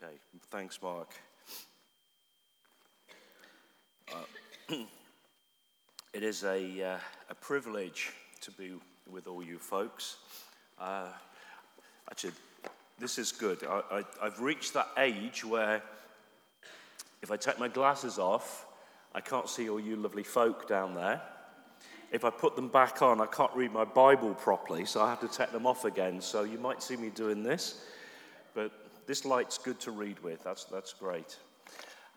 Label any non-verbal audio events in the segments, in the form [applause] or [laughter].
Okay, thanks, Mark. Uh, [clears throat] it is a, uh, a privilege to be with all you folks. Uh, actually, this is good. I, I, I've reached that age where if I take my glasses off, I can't see all you lovely folk down there. If I put them back on, I can't read my Bible properly, so I have to take them off again. So you might see me doing this, but this light's good to read with. That's, that's great.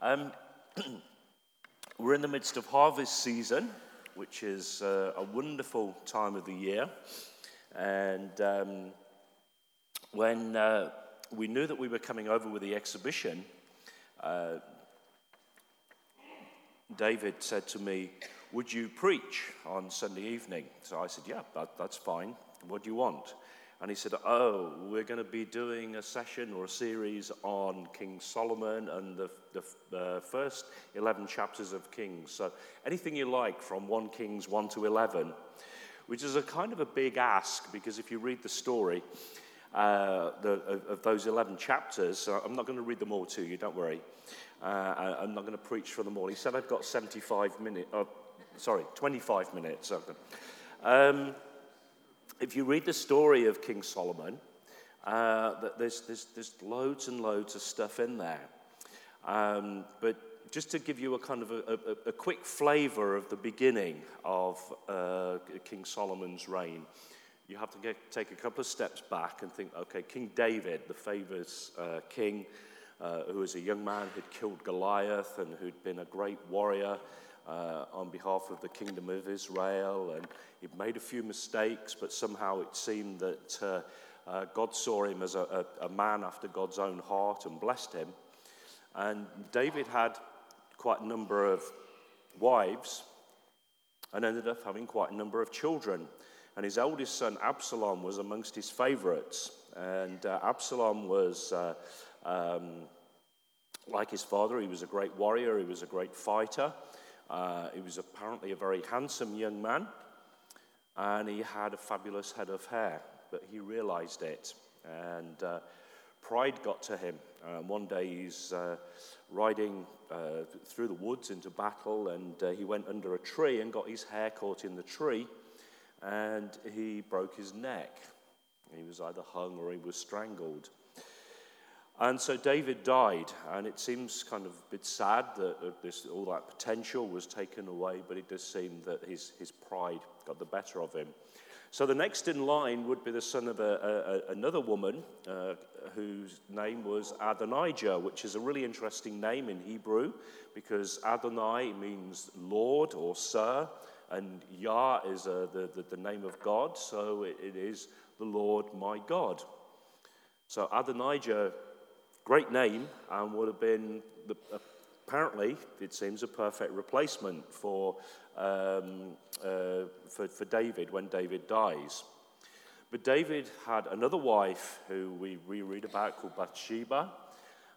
Um, [clears throat] we're in the midst of harvest season, which is uh, a wonderful time of the year. And um, when uh, we knew that we were coming over with the exhibition, uh, David said to me, Would you preach on Sunday evening? So I said, Yeah, that, that's fine. What do you want? And he said, Oh, we're going to be doing a session or a series on King Solomon and the, the uh, first 11 chapters of Kings. So anything you like from 1 Kings 1 to 11, which is a kind of a big ask because if you read the story, uh, the, of, of, those 11 chapters. So I'm not going to read them all to you, don't worry. Uh, I'm not going to preach for them all. He said I've got 75 minutes, uh, sorry, 25 minutes. Um, if you read the story of King Solomon, uh, there's, there's, there's loads and loads of stuff in there. Um, but just to give you a kind of a, a, a quick flavor of the beginning of uh, King Solomon's reign you have to get, take a couple of steps back and think, okay, King David, the famous uh, king, uh, who was a young man who'd killed Goliath and who'd been a great warrior uh, on behalf of the kingdom of Israel. And he'd made a few mistakes, but somehow it seemed that uh, uh, God saw him as a, a, a man after God's own heart and blessed him. And David had quite a number of wives and ended up having quite a number of children. And his eldest son, Absalom, was amongst his favorites. And uh, Absalom was, uh, um, like his father, he was a great warrior, he was a great fighter. Uh, he was apparently a very handsome young man. And he had a fabulous head of hair, but he realized it. And uh, pride got to him. Uh, one day he's uh, riding uh, through the woods into battle, and uh, he went under a tree and got his hair caught in the tree and he broke his neck. He was either hung or he was strangled. And so David died, and it seems kind of a bit sad that this, all that potential was taken away, but it does seem that his, his pride got the better of him. So the next in line would be the son of a, a, another woman uh, whose name was Adonijah, which is a really interesting name in Hebrew because Adonai means Lord or Sir, and Yah is uh, the, the, the, name of God, so it, it is the Lord my God. So Adonijah, great name, and would have been the, apparently, it seems, a perfect replacement for, um, uh, for, for David when David dies. But David had another wife who we, we read about called Bathsheba.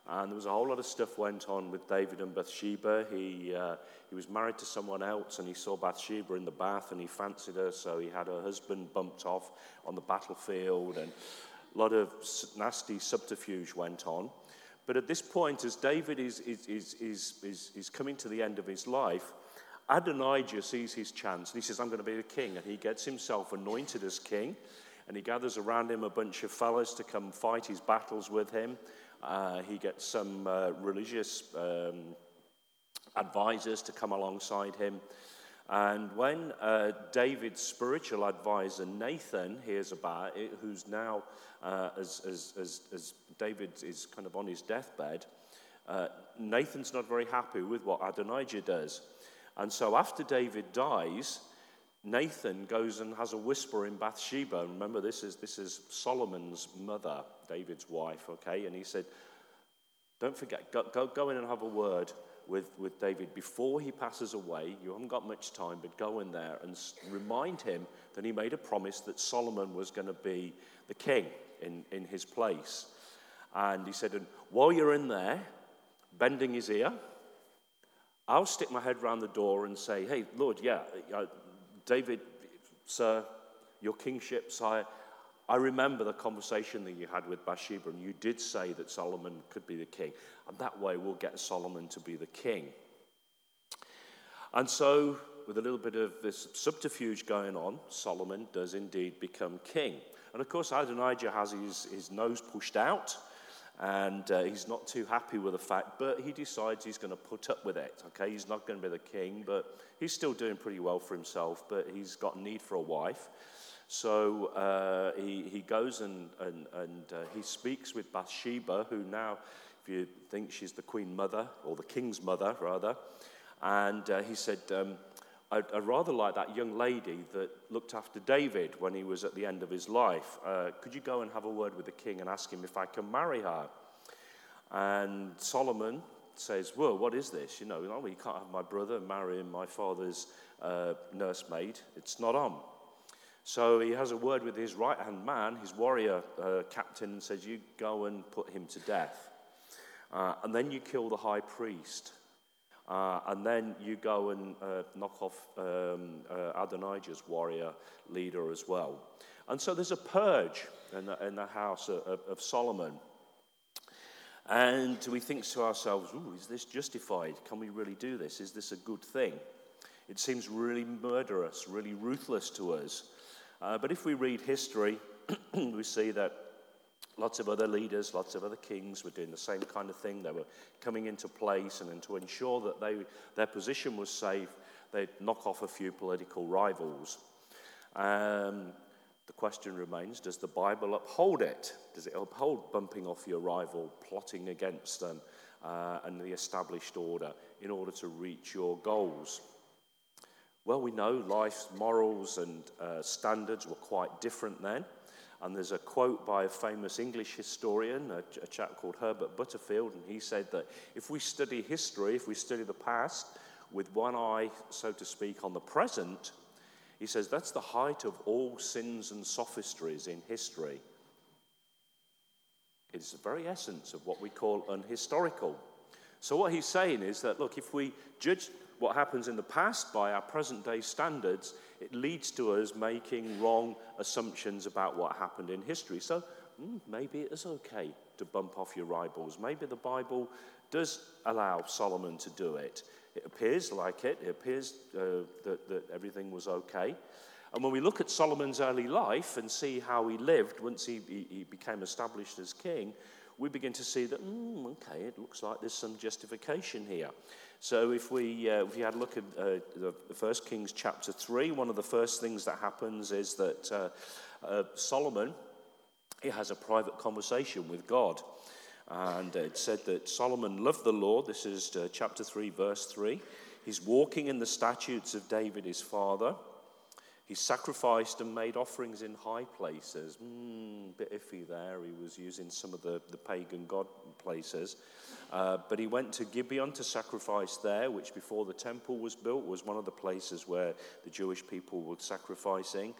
And there was a whole lot of stuff went on with David and Bathsheba. He, uh, he was married to someone else and he saw Bathsheba in the bath and he fancied her, so he had her husband bumped off on the battlefield and a lot of nasty subterfuge went on. But at this point, as David is, is, is, is, is, is coming to the end of his life, Adonijah sees his chance and he says, I'm going to be the king. And he gets himself anointed as king and he gathers around him a bunch of fellows to come fight his battles with him. Uh, he gets some uh, religious um, advisors to come alongside him. And when uh, David's spiritual advisor Nathan hears about it, who's now, uh, as, as, as, as, David is kind of on his deathbed, uh, Nathan's not very happy with what Adonijah does. And so after David dies, Nathan goes and has a whisper in Bathsheba. Remember, this is, this is Solomon's mother, David's wife, okay? And he said, Don't forget, go, go, go in and have a word with, with David before he passes away. You haven't got much time, but go in there and remind him that he made a promise that Solomon was going to be the king in, in his place. And he said, And while you're in there, bending his ear, I'll stick my head round the door and say, Hey, Lord, yeah, uh, David, sir, your kingship, sire, I remember the conversation that you had with Bathsheba, and you did say that Solomon could be the king. And that way we'll get Solomon to be the king. And so, with a little bit of this subterfuge going on, Solomon does indeed become king. And of course, Adonijah has his, his nose pushed out, and uh, he's not too happy with the fact, but he decides he's going to put up with it. Okay, he's not going to be the king, but he's still doing pretty well for himself, but he's got a need for a wife. So uh, he, he goes and, and, and uh, he speaks with Bathsheba, who now, if you think she's the queen mother, or the king's mother, rather, and uh, he said, um, I'd, I'd, rather like that young lady that looked after David when he was at the end of his life. Uh, could you go and have a word with the king and ask him if I can marry her? And Solomon says, Well, what is this? You know, oh, you can't have my brother marrying my father's uh, nursemaid. It's not on. So he has a word with his right hand man, his warrior uh, captain, and says, You go and put him to death. Uh, and then you kill the high priest. Uh, and then you go and uh, knock off um, uh, Adonijah's warrior leader as well. And so there's a purge in the, in the house of, of Solomon. And we think to ourselves, is this justified? Can we really do this? Is this a good thing? It seems really murderous, really ruthless to us. Uh, but if we read history, [clears throat] we see that lots of other leaders, lots of other kings were doing the same kind of thing. They were coming into place, and, to ensure that they, their position was safe, they'd knock off a few political rivals. Um, the question remains does the Bible uphold it? Does it uphold bumping off your rival, plotting against them, uh, and the established order in order to reach your goals? Well, we know life's morals and uh, standards were quite different then. And there's a quote by a famous English historian, a, a chap called Herbert Butterfield, and he said that if we study history, if we study the past with one eye, so to speak, on the present, he says that's the height of all sins and sophistries in history. It's the very essence of what we call unhistorical. So, what he's saying is that, look, if we judge what happens in the past by our present day standards, it leads to us making wrong assumptions about what happened in history. So mm, maybe it is okay to bump off your rivals. Maybe the Bible does allow Solomon to do it. It appears like it, it appears uh, that, that everything was okay. And when we look at Solomon's early life and see how he lived once he, he became established as king, we begin to see that, mm, okay, it looks like there's some justification here. So if we, uh, if we had a look at uh, the, First Kings chapter 3, one of the first things that happens is that uh, uh, Solomon he has a private conversation with God. And it said that Solomon loved the Lord. This is uh, chapter 3, verse 3. He's walking in the statutes of David, his father. He sacrificed and made offerings in high places. Mm, bit iffy there. He was using some of the, the pagan god places. Uh, but he went to Gibeon to sacrifice there, which before the temple was built was one of the places where the Jewish people were sacrificing.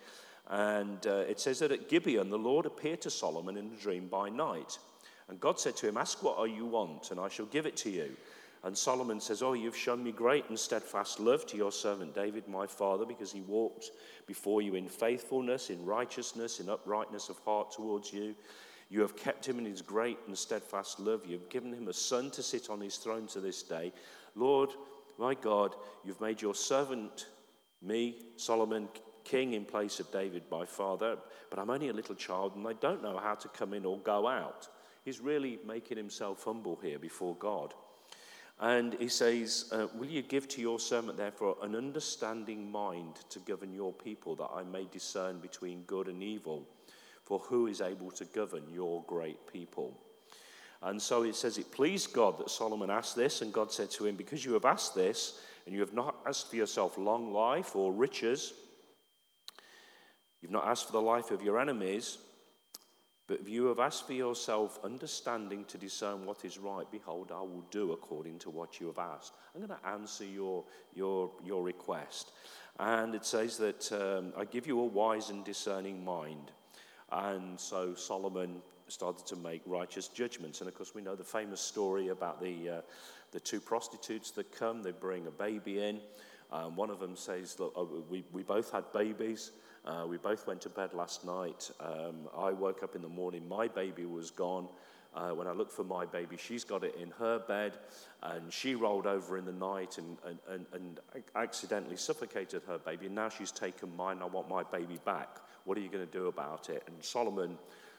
And uh, it says that at Gibeon, the Lord appeared to Solomon in a dream by night. And God said to him, Ask what you want, and I shall give it to you. And Solomon says, Oh, you've shown me great and steadfast love to your servant David, my father, because he walked before you in faithfulness, in righteousness, in uprightness of heart towards you. You have kept him in his great and steadfast love. You have given him a son to sit on his throne to this day. Lord, my God, you've made your servant, me, Solomon, king in place of David, my father, but I'm only a little child and I don't know how to come in or go out. He's really making himself humble here before God. And he says, uh, Will you give to your servant, therefore, an understanding mind to govern your people, that I may discern between good and evil? For who is able to govern your great people? And so it says, It pleased God that Solomon asked this, and God said to him, Because you have asked this, and you have not asked for yourself long life or riches, you've not asked for the life of your enemies, but if you have asked for yourself understanding to discern what is right, behold, I will do according to what you have asked. I'm going to answer your, your, your request. And it says that um, I give you a wise and discerning mind. And so Solomon started to make righteous judgments. And of course, we know the famous story about the, uh, the two prostitutes that come, they bring a baby in. Um, one of them says, Look, oh, we, we both had babies. Uh, we both went to bed last night. Um, I woke up in the morning, my baby was gone. Uh, when I looked for my baby, she's got it in her bed, and she rolled over in the night and, and, and, and accidentally suffocated her baby. And now she's taken mine. I want my baby back. What are you going to do about it? And Solomon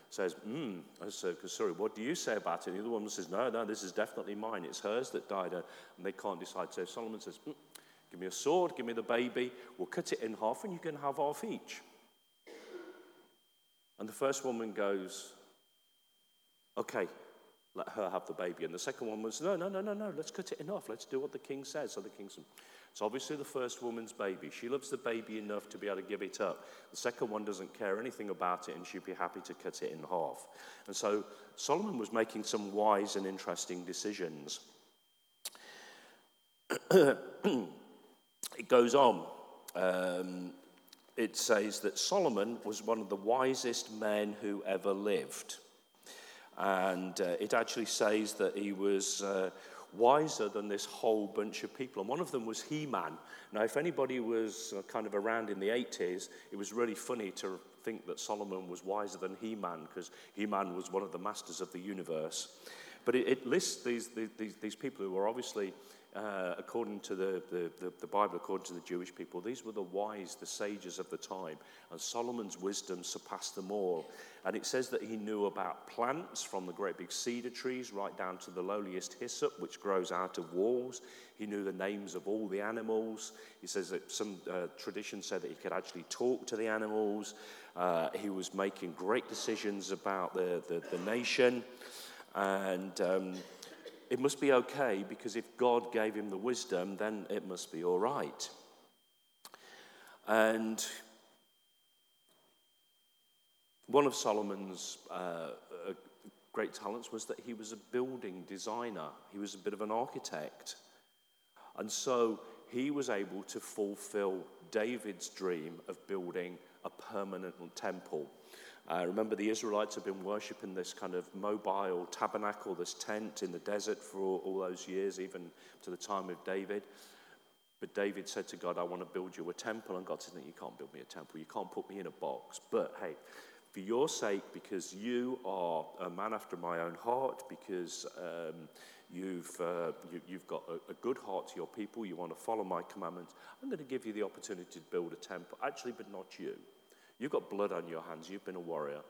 says, hmm. I said, sorry, what do you say about it? And the other woman says, no, no, this is definitely mine. It's hers that died. And they can't decide. So Solomon says, mm, give me a sword, give me the baby. We'll cut it in half and you can have half each. And the first woman goes, okay, let her have the baby. And the second one was, no, no, no, no, no, let's cut it in half. Let's do what the king says. So the king said, it's obviously the first woman's baby. She loves the baby enough to be able to give it up. The second one doesn't care anything about it and she'd be happy to cut it in half. And so Solomon was making some wise and interesting decisions. [clears throat] it goes on. Um, it says that Solomon was one of the wisest men who ever lived. And uh, it actually says that he was uh, wiser than this whole bunch of people. And one of them was He Man. Now, if anybody was uh, kind of around in the 80s, it was really funny to think that Solomon was wiser than He Man because He Man was one of the masters of the universe. But it, it lists these, these, these people who were obviously uh, according to the, the, the, Bible, according to the Jewish people, these were the wise, the sages of the time. And Solomon's wisdom surpassed them all. And it says that he knew about plants from the great big cedar trees right down to the lowliest hyssop, which grows out of walls. He knew the names of all the animals. He says that some uh, traditions said that he could actually talk to the animals. Uh, he was making great decisions about the, the, the nation. And. Um, it must be okay because if God gave him the wisdom, then it must be all right. And one of Solomon's uh, uh, great talents was that he was a building designer, he was a bit of an architect. And so he was able to fulfill David's dream of building a permanent temple. Uh, remember, the Israelites have been worshipping this kind of mobile tabernacle, this tent in the desert for all, all, those years, even to the time of David. But David said to God, I want to build you a temple. And God said, no, You can't build me a temple. You can't put me in a box. But hey, for your sake, because you are a man after my own heart, because um, you've, uh, you, have got a, a, good heart to your people, you want to follow my commandments, I'm going to give you the opportunity to build a temple. Actually, but not you. You've got blood on your hands. You've been a warrior.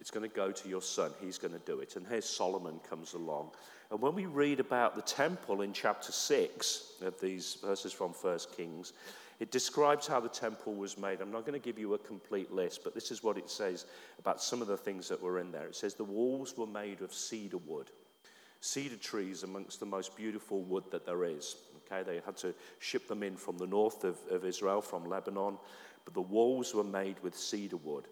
It's going to go to your son. He's going to do it. And here Solomon comes along. And when we read about the temple in chapter 6 of these verses from 1 Kings, it describes how the temple was made. I'm not going to give you a complete list, but this is what it says about some of the things that were in there. It says the walls were made of cedar wood. Cedar trees amongst the most beautiful wood that there is. Okay, they had to ship them in from the north of, of Israel, from Lebanon but the walls were made with cedar wood.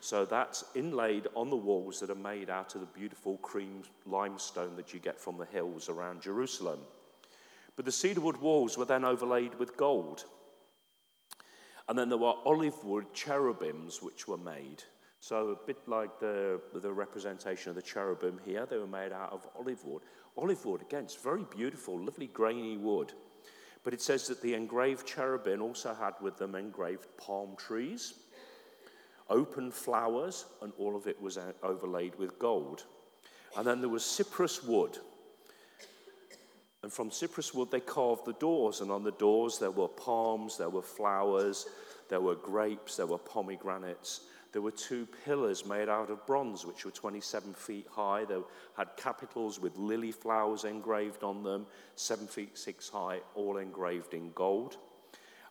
So that's inlaid on the walls that are made out of the beautiful cream limestone that you get from the hills around Jerusalem. But the cedar wood walls were then overlaid with gold. And then there were olive wood cherubims which were made. So, a bit like the, the representation of the cherubim here, they were made out of olive wood. Olive wood, again, it's very beautiful, lovely grainy wood. But it says that the engraved cherubim also had with them engraved palm trees, open flowers, and all of it was overlaid with gold. And then there was cypress wood. And from cypress wood, they carved the doors. And on the doors, there were palms, there were flowers, there were grapes, there were pomegranates. There were two pillars made out of bronze, which were 27 feet high. They had capitals with lily flowers engraved on them, seven feet six high, all engraved in gold.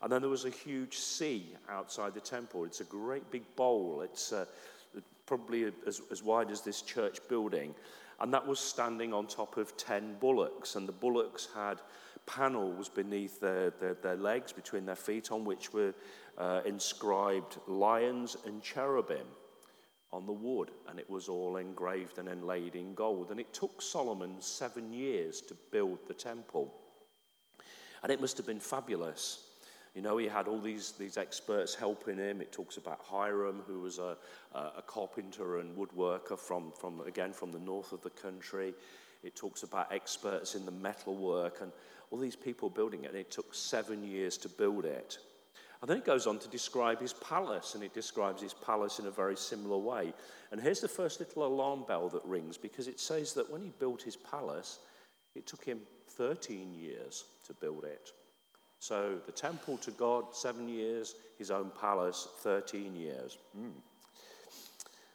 And then there was a huge sea outside the temple. It's a great big bowl. It's uh, probably as, as wide as this church building. And that was standing on top of 10 bullocks. And the bullocks had panels beneath their, their, their legs, between their feet, on which were uh, inscribed lions and cherubim on the wood, and it was all engraved and inlaid in gold. And it took Solomon seven years to build the temple. And it must have been fabulous. You know, he had all these, these experts helping him. It talks about Hiram, who was a, a carpenter and woodworker from, from, again, from the north of the country. It talks about experts in the metalwork and all these people building it. And it took seven years to build it. And then it goes on to describe his palace, and it describes his palace in a very similar way. And here's the first little alarm bell that rings because it says that when he built his palace, it took him 13 years to build it. So the temple to God, seven years, his own palace, 13 years. Mm.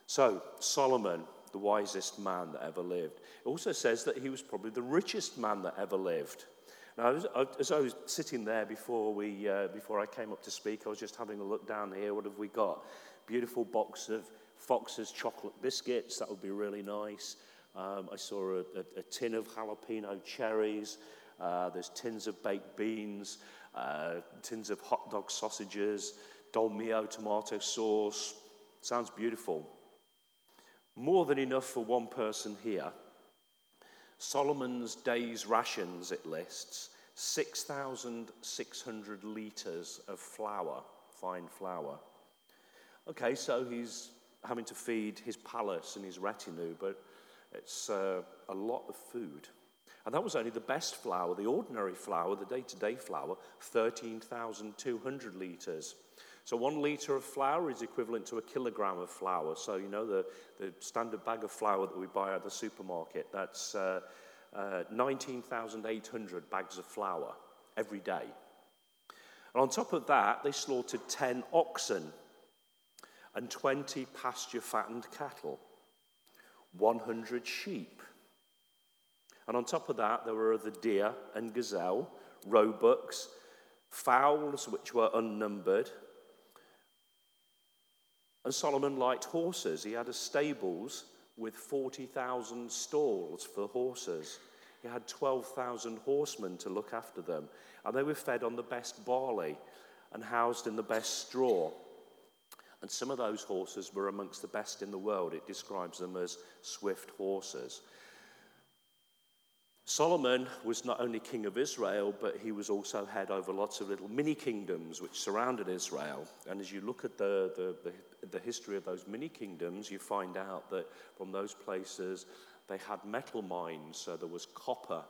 So, Solomon, the wisest man that ever lived. It also says that he was probably the richest man that ever lived. Now, as I was sitting there before, we, uh, before I came up to speak, I was just having a look down here. What have we got? Beautiful box of Fox's chocolate biscuits. That would be really nice. Um, I saw a, a, a, tin of jalapeno cherries. Uh, there's tins of baked beans, uh, tins of hot dog sausages, dolmio tomato sauce. Sounds beautiful. More than enough for one person here. Solomon's day's rations, it lists 6,600 litres of flour, fine flour. Okay, so he's having to feed his palace and his retinue, but it's uh, a lot of food. And that was only the best flour, the ordinary flour, the day to day flour, 13,200 litres. So one litre of flour is equivalent to a kilogram of flour. So, you know, the, the standard bag of flour that we buy at the supermarket, that's uh, uh, 19,800 bags of flour every day. And on top of that, they slaughtered 10 oxen and 20 pasture fattened cattle, 100 sheep. And on top of that, there were the deer and gazelle, roebucks, fowls which were unnumbered, and Solomon liked horses. He had a stables with 40,000 stalls for horses. He had 12,000 horsemen to look after them, and they were fed on the best barley and housed in the best straw. And some of those horses were amongst the best in the world. It describes them as swift horses. Solomon was not only king of Israel, but he was also head over lots of little mini kingdoms which surrounded Israel. And as you look at the, the, the, the, history of those mini kingdoms, you find out that from those places they had metal mines. So there was copper,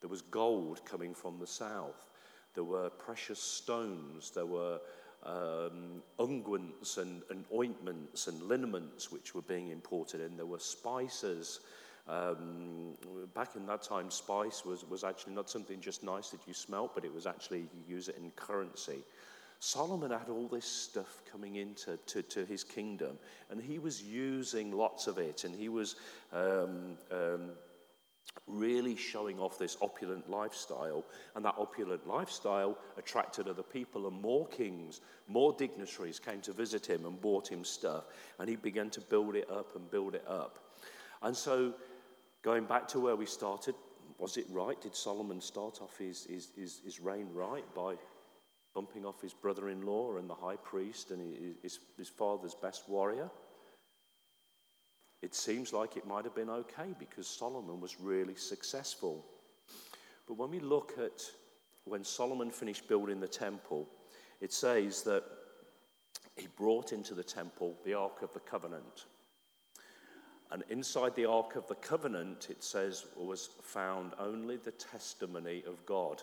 there was gold coming from the south, there were precious stones, there were um, unguents and, and ointments and liniments which were being imported in, there were spices. Um, back in that time, spice was, was actually not something just nice that you smelt, but it was actually, you use it in currency. Solomon had all this stuff coming into to, to his kingdom, and he was using lots of it, and he was um, um, really showing off this opulent lifestyle. And that opulent lifestyle attracted other people, and more kings, more dignitaries came to visit him and bought him stuff, and he began to build it up and build it up. And so Going back to where we started, was it right? Did Solomon start off his, his, his, his reign right by bumping off his brother in law and the high priest and his, his father's best warrior? It seems like it might have been okay because Solomon was really successful. But when we look at when Solomon finished building the temple, it says that he brought into the temple the Ark of the Covenant. And inside the Ark of the Covenant, it says, was found only the testimony of God.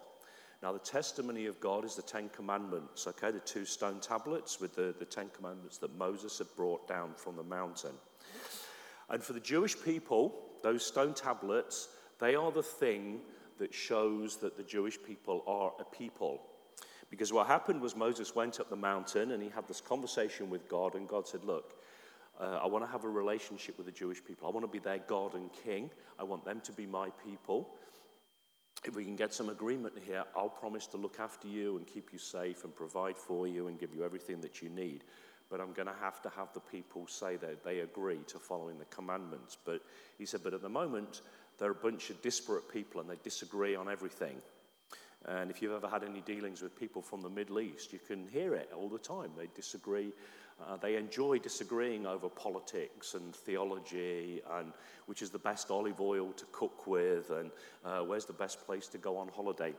Now, the testimony of God is the Ten Commandments, okay, the two stone tablets with the, the Ten Commandments that Moses had brought down from the mountain. And for the Jewish people, those stone tablets, they are the thing that shows that the Jewish people are a people. Because what happened was Moses went up the mountain and he had this conversation with God, and God said, Look, uh, I want to have a relationship with the Jewish people. I want to be their God and King. I want them to be my people. If we can get some agreement here, I'll promise to look after you and keep you safe and provide for you and give you everything that you need. But I'm going to have to have the people say that they agree to following the commandments. But he said, but at the moment, they're a bunch of disparate people and they disagree on everything. And if you've ever had any dealings with people from the Middle East, you can hear it all the time. They disagree uh, they enjoy disagreeing over politics and theology and which is the best olive oil to cook with and uh, where's the best place to go on holiday.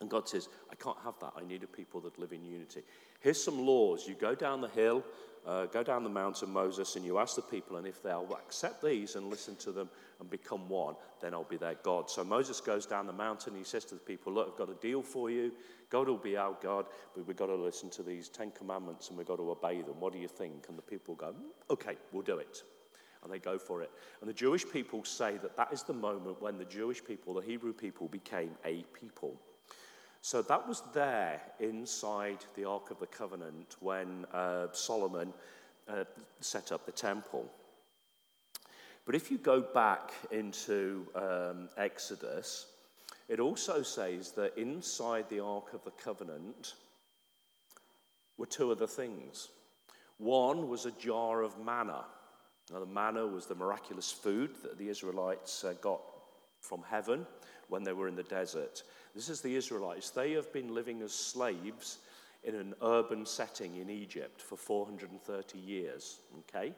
And God says, I can't have that. I need a people that live in unity. Here's some laws. You go down the hill, uh, go down the mountain, Moses, and you ask the people, and if they'll accept these and listen to them and become one, then I'll be their God. So Moses goes down the mountain. He says to the people, Look, I've got a deal for you. God will be our God, but we've got to listen to these Ten Commandments and we've got to obey them. What do you think? And the people go, Okay, we'll do it and they go for it. And the Jewish people say that that is the moment when the Jewish people, the Hebrew people, became a people. So that was there inside the Ark of the Covenant when uh, Solomon uh, set up the temple. But if you go back into um, Exodus, it also says that inside the Ark of the Covenant were two other things. One was a jar of manna. Now, the manna was the miraculous food that the Israelites uh, got from heaven when they were in the desert. This is the Israelites. They have been living as slaves in an urban setting in Egypt for 430 years. Okay?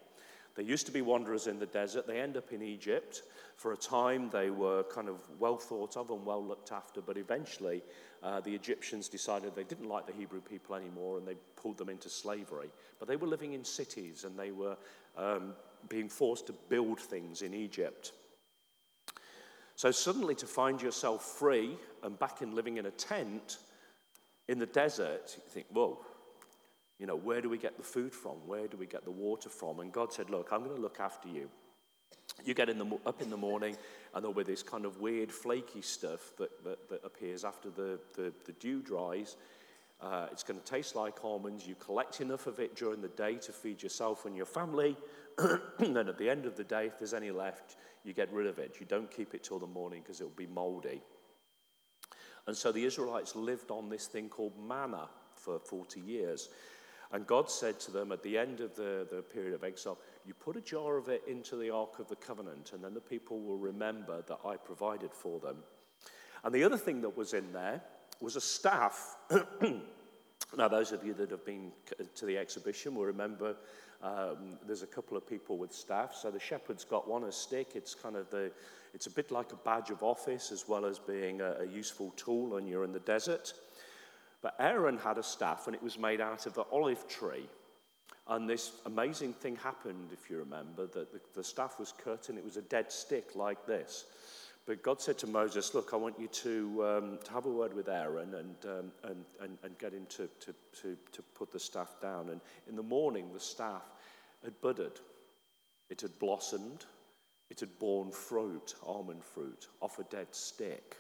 They used to be wanderers in the desert. They end up in Egypt. For a time, they were kind of well thought of and well looked after, but eventually, uh, the Egyptians decided they didn't like the Hebrew people anymore and they pulled them into slavery. But they were living in cities and they were um, being forced to build things in Egypt. So suddenly to find yourself free and back in living in a tent in the desert, you think, whoa, you know, where do we get the food from? Where do we get the water from? And God said, look, I'm going to look after you. You get in the, up in the morning, and there'll be this kind of weird, flaky stuff that, that, that appears after the, the, the dew dries. Uh, it's going to taste like almonds. You collect enough of it during the day to feed yourself and your family. And [coughs] then at the end of the day, if there's any left, you get rid of it. You don't keep it till the morning because it'll be moldy. And so the Israelites lived on this thing called manna for 40 years. And God said to them at the end of the, the period of exile, You put a jar of it into the Ark of the Covenant, and then the people will remember that I provided for them. And the other thing that was in there was a staff. [coughs] now, those of you that have been to the exhibition will remember um, there's a couple of people with staff. So the shepherd's got one, a stick. It's kind of the, it's a bit like a badge of office as well as being a, a useful tool when you're in the desert. But Aaron had a staff and it was made out of the olive tree. And this amazing thing happened, if you remember, that the, the staff was cut and it was a dead stick like this. But God said to Moses, Look, I want you to, um, to have a word with Aaron and, um, and, and, and, get him to, to, to, to put the staff down. And in the morning, the staff had budded, it had blossomed, it had borne fruit, almond fruit, off a dead stick.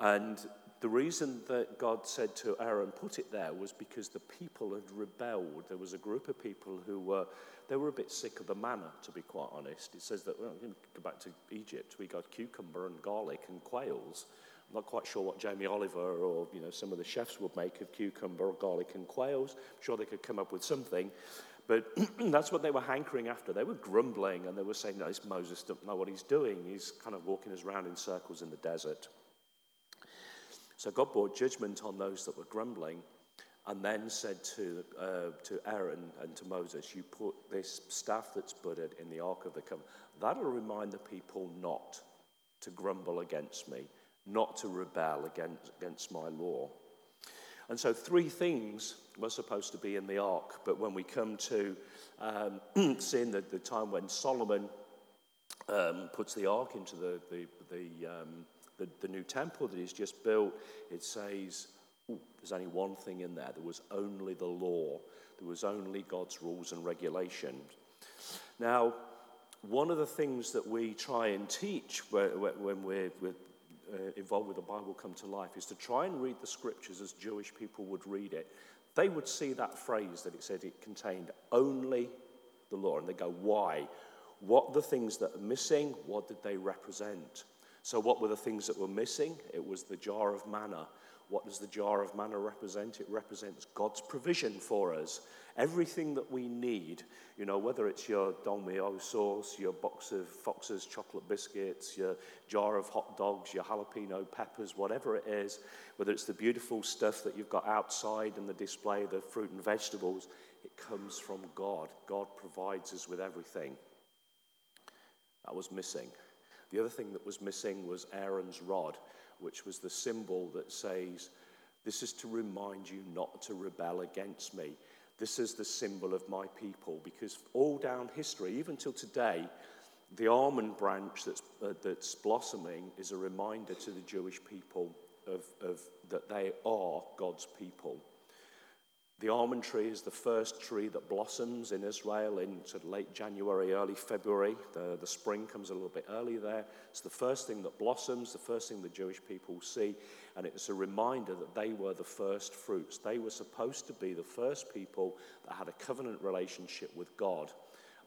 And the reason that God said to Aaron, put it there, was because the people had rebelled. There was a group of people who were, they were a bit sick of the manna, to be quite honest. It says that, well, go back to Egypt, we got cucumber and garlic and quails. I'm not quite sure what Jamie Oliver or, you know, some of the chefs would make of cucumber, garlic and quails. I'm sure they could come up with something. But [clears throat] that's what they were hankering after. They were grumbling and they were saying, no, this Moses doesn't know what he's doing. He's kind of walking us around in circles in the desert. So God brought judgment on those that were grumbling and then said to, uh, to Aaron and to Moses, You put this staff that's budded in the Ark of the Covenant. That'll remind the people not to grumble against me, not to rebel against, against my law. And so, three things were supposed to be in the ark, but when we come to um, [clears throat] seeing the, the time when Solomon um, puts the ark into the, the, the um, the, the new temple that he's just built, it says, there's only one thing in there. There was only the law, there was only God's rules and regulations. Now, one of the things that we try and teach when we're, we're uh, involved with the Bible come to life is to try and read the scriptures as Jewish people would read it. They would see that phrase that it said it contained only the law, and they go, why? What the things that are missing? What did they represent? So, what were the things that were missing? It was the jar of manna. What does the jar of manna represent? It represents God's provision for us. Everything that we need, you know, whether it's your Dolmio sauce, your box of Fox's chocolate biscuits, your jar of hot dogs, your jalapeno peppers, whatever it is, whether it's the beautiful stuff that you've got outside and the display, the fruit and vegetables, it comes from God. God provides us with everything. That was missing. The other thing that was missing was Aaron's rod. which was the symbol that says, This is to remind you not to rebel against me. This is the symbol of my people. Because all down history, even till today, the almond branch that's, uh, that's blossoming is a reminder to the Jewish people of, of that they are God's people. The almond tree is the first tree that blossoms in Israel in sort of late January, early February. The, the spring comes a little bit early there. It's the first thing that blossoms, the first thing the Jewish people see. And it's a reminder that they were the first fruits. They were supposed to be the first people that had a covenant relationship with God.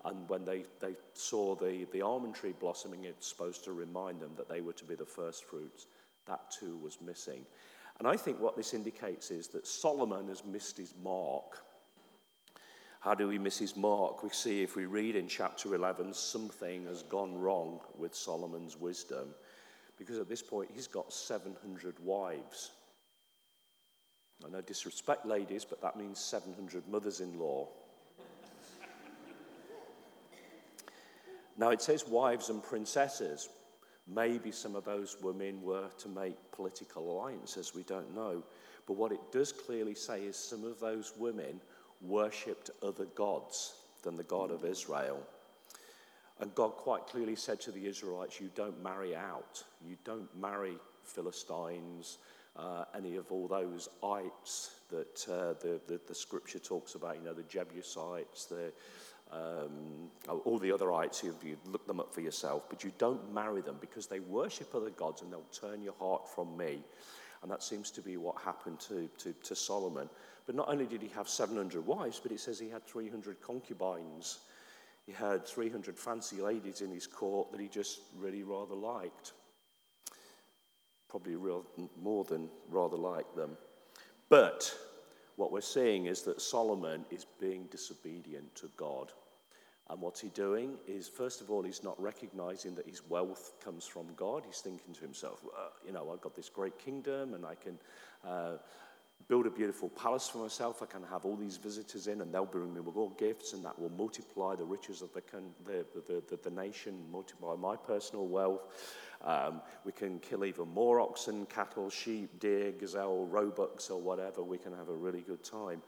And when they, they saw the, the almond tree blossoming, it's supposed to remind them that they were to be the first fruits. That too was missing. And I think what this indicates is that Solomon has missed his mark. How do we miss his mark? We see if we read in chapter 11, something has gone wrong with Solomon's wisdom. Because at this point, he's got 700 wives. I know disrespect ladies, but that means 700 mothers in law. now it says wives and princesses. Maybe some of those women were to make political alliances, we don't know. But what it does clearly say is some of those women worshipped other gods than the God of Israel. And God quite clearly said to the Israelites, You don't marry out, you don't marry Philistines, uh, any of all those ites that uh, the, the, the, scripture talks about, you know, the Jebusites, the, um, all the other you, you look them up for yourself, but you don't marry them because they worship other gods and they'll turn your heart from me. And that seems to be what happened to, to, to Solomon. But not only did he have 700 wives, but it says he had 300 concubines. He had 300 fancy ladies in his court that he just really rather liked. Probably real, more than rather liked them. But what we're seeing is that Solomon is being disobedient to God. And what's he doing is, first of all, he's not recognizing that his wealth comes from God. He's thinking to himself, well, you know, I've got this great kingdom and I can uh, build a beautiful palace for myself. I can have all these visitors in and they'll bring me all gifts and that will multiply the riches of the, the, the, the, the nation, multiply my personal wealth. Um, we can kill even more oxen, cattle, sheep, deer, gazelle, roebucks, or whatever. We can have a really good time.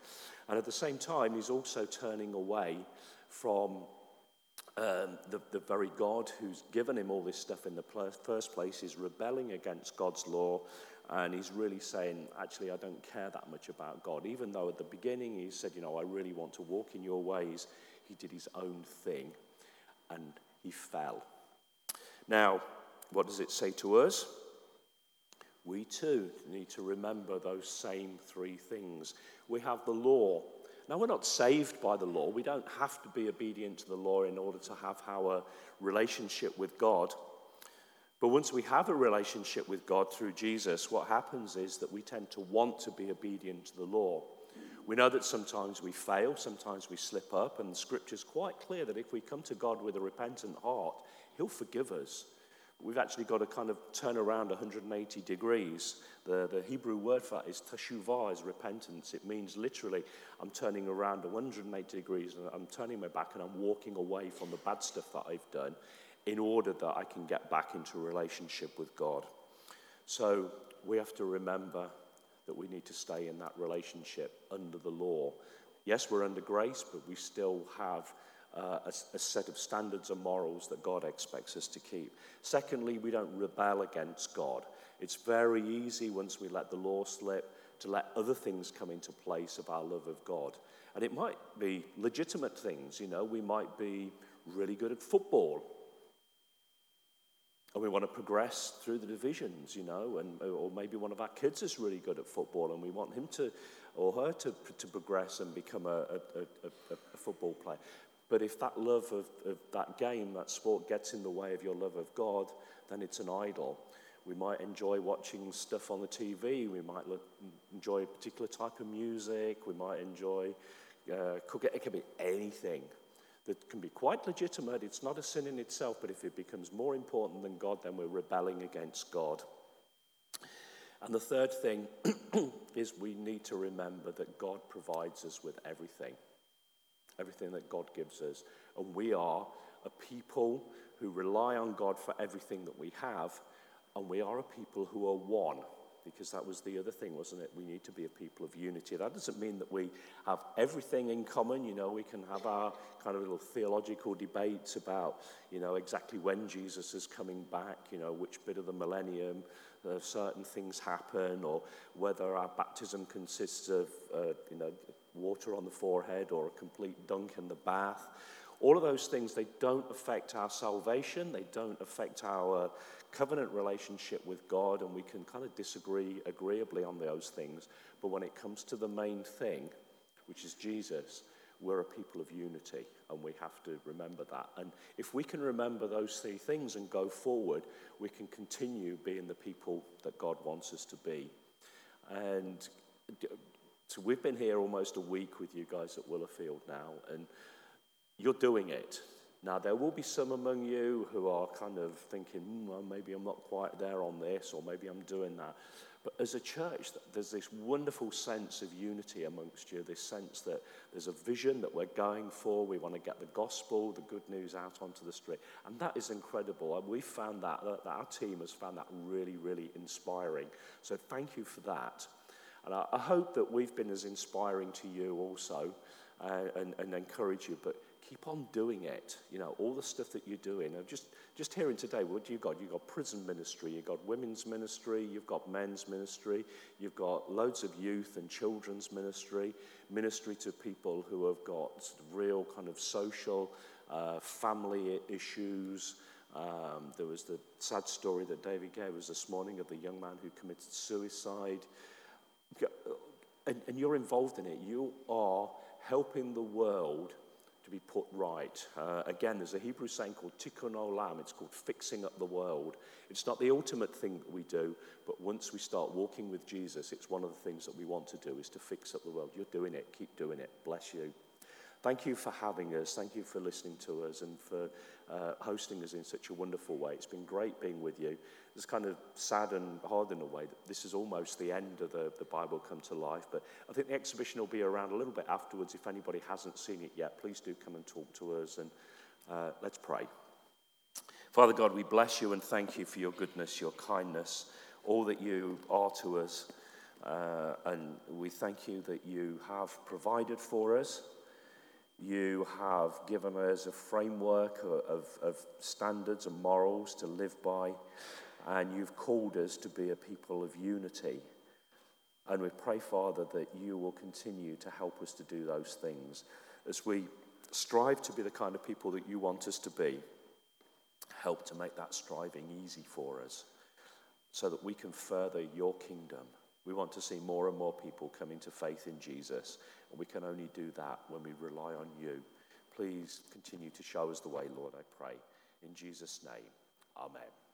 And at the same time, he's also turning away from um, the, the very God who's given him all this stuff in the first place is rebelling against God's law. And he's really saying, actually, I don't care that much about God. Even though at the beginning he said, you know, I really want to walk in your ways, he did his own thing and he fell. Now, what does it say to us? We too need to remember those same three things. We have the law. Now, we're not saved by the law. We don't have to be obedient to the law in order to have our relationship with God. But once we have a relationship with God through Jesus, what happens is that we tend to want to be obedient to the law. We know that sometimes we fail, sometimes we slip up, and the scripture is quite clear that if we come to God with a repentant heart, He'll forgive us. We've actually got to kind of turn around 180 degrees. The, the Hebrew word for that is teshuvah, is repentance. It means literally, I'm turning around 180 degrees and I'm turning my back and I'm walking away from the bad stuff that I've done in order that I can get back into a relationship with God. So we have to remember that we need to stay in that relationship under the law. Yes, we're under grace, but we still have uh, a, a, set of standards and morals that God expects us to keep. Secondly, we don't rebel against God. It's very easy once we let the law slip to let other things come into place of our love of God. And it might be legitimate things, you know, we might be really good at football. And we want to progress through the divisions, you know, and, or maybe one of our kids is really good at football and we want him to, or her to, to progress and become a, a, a, a football player. But if that love of, of that game, that sport, gets in the way of your love of God, then it's an idol. We might enjoy watching stuff on the TV. We might look, enjoy a particular type of music. We might enjoy uh, cooking. It can be anything that can be quite legitimate. It's not a sin in itself, but if it becomes more important than God, then we're rebelling against God. And the third thing [clears throat] is we need to remember that God provides us with everything everything that God gives us. And we are a people who rely on God for everything that we have. And we are a people who are one because that was the other thing, wasn't it? We need to be a people of unity. That doesn't mean that we have everything in common. You know, we can have our kind of little theological debates about, you know, exactly when Jesus is coming back, you know, which bit of the millennium uh, certain things happen, or whether our baptism consists of, uh, you know, water on the forehead or a complete dunk in the bath. All of those things, they don't affect our salvation, they don't affect our covenant relationship with God, and we can kind of disagree agreeably on those things. But when it comes to the main thing, which is Jesus, we're a people of unity, and we have to remember that. And if we can remember those three things and go forward, we can continue being the people that God wants us to be. And so we've been here almost a week with you guys at Willowfield now, and you're doing it. Now, there will be some among you who are kind of thinking, mm, well, maybe I'm not quite there on this, or maybe I'm doing that. But as a church, there's this wonderful sense of unity amongst you, this sense that there's a vision that we're going for. We want to get the gospel, the good news out onto the street. And that is incredible. And we found that, that our team has found that really, really inspiring. So thank you for that. And I, I hope that we've been as inspiring to you also uh, and, and encourage you. But keep on doing it. You know, all the stuff that you're doing. I'm just, just hearing today, what do you got? You've got prison ministry, you've got women's ministry, you've got men's ministry, you've got loads of youth and children's ministry, ministry to people who have got sort of real kind of social, uh, family issues. Um, there was the sad story that David gave us this morning of the young man who committed suicide. And, and you're involved in it. You are helping the world to be put right. Uh, again, there's a Hebrew saying called tikkun olam. It's called fixing up the world. It's not the ultimate thing that we do, but once we start walking with Jesus, it's one of the things that we want to do is to fix up the world. You're doing it. Keep doing it. Bless you. Thank you for having us. Thank you for listening to us and for uh, hosting us in such a wonderful way. It's been great being with you. It's kind of sad and hard in a way that this is almost the end of the, the Bible come to life. But I think the exhibition will be around a little bit afterwards. If anybody hasn't seen it yet, please do come and talk to us. And uh, let's pray. Father God, we bless you and thank you for your goodness, your kindness, all that you are to us. Uh, and we thank you that you have provided for us. You have given us a framework of, of standards and morals to live by, and you've called us to be a people of unity. And we pray, Father, that you will continue to help us to do those things as we strive to be the kind of people that you want us to be. Help to make that striving easy for us so that we can further your kingdom. We want to see more and more people coming to faith in Jesus, and we can only do that when we rely on you. Please continue to show us the way, Lord, I pray. In Jesus' name, amen.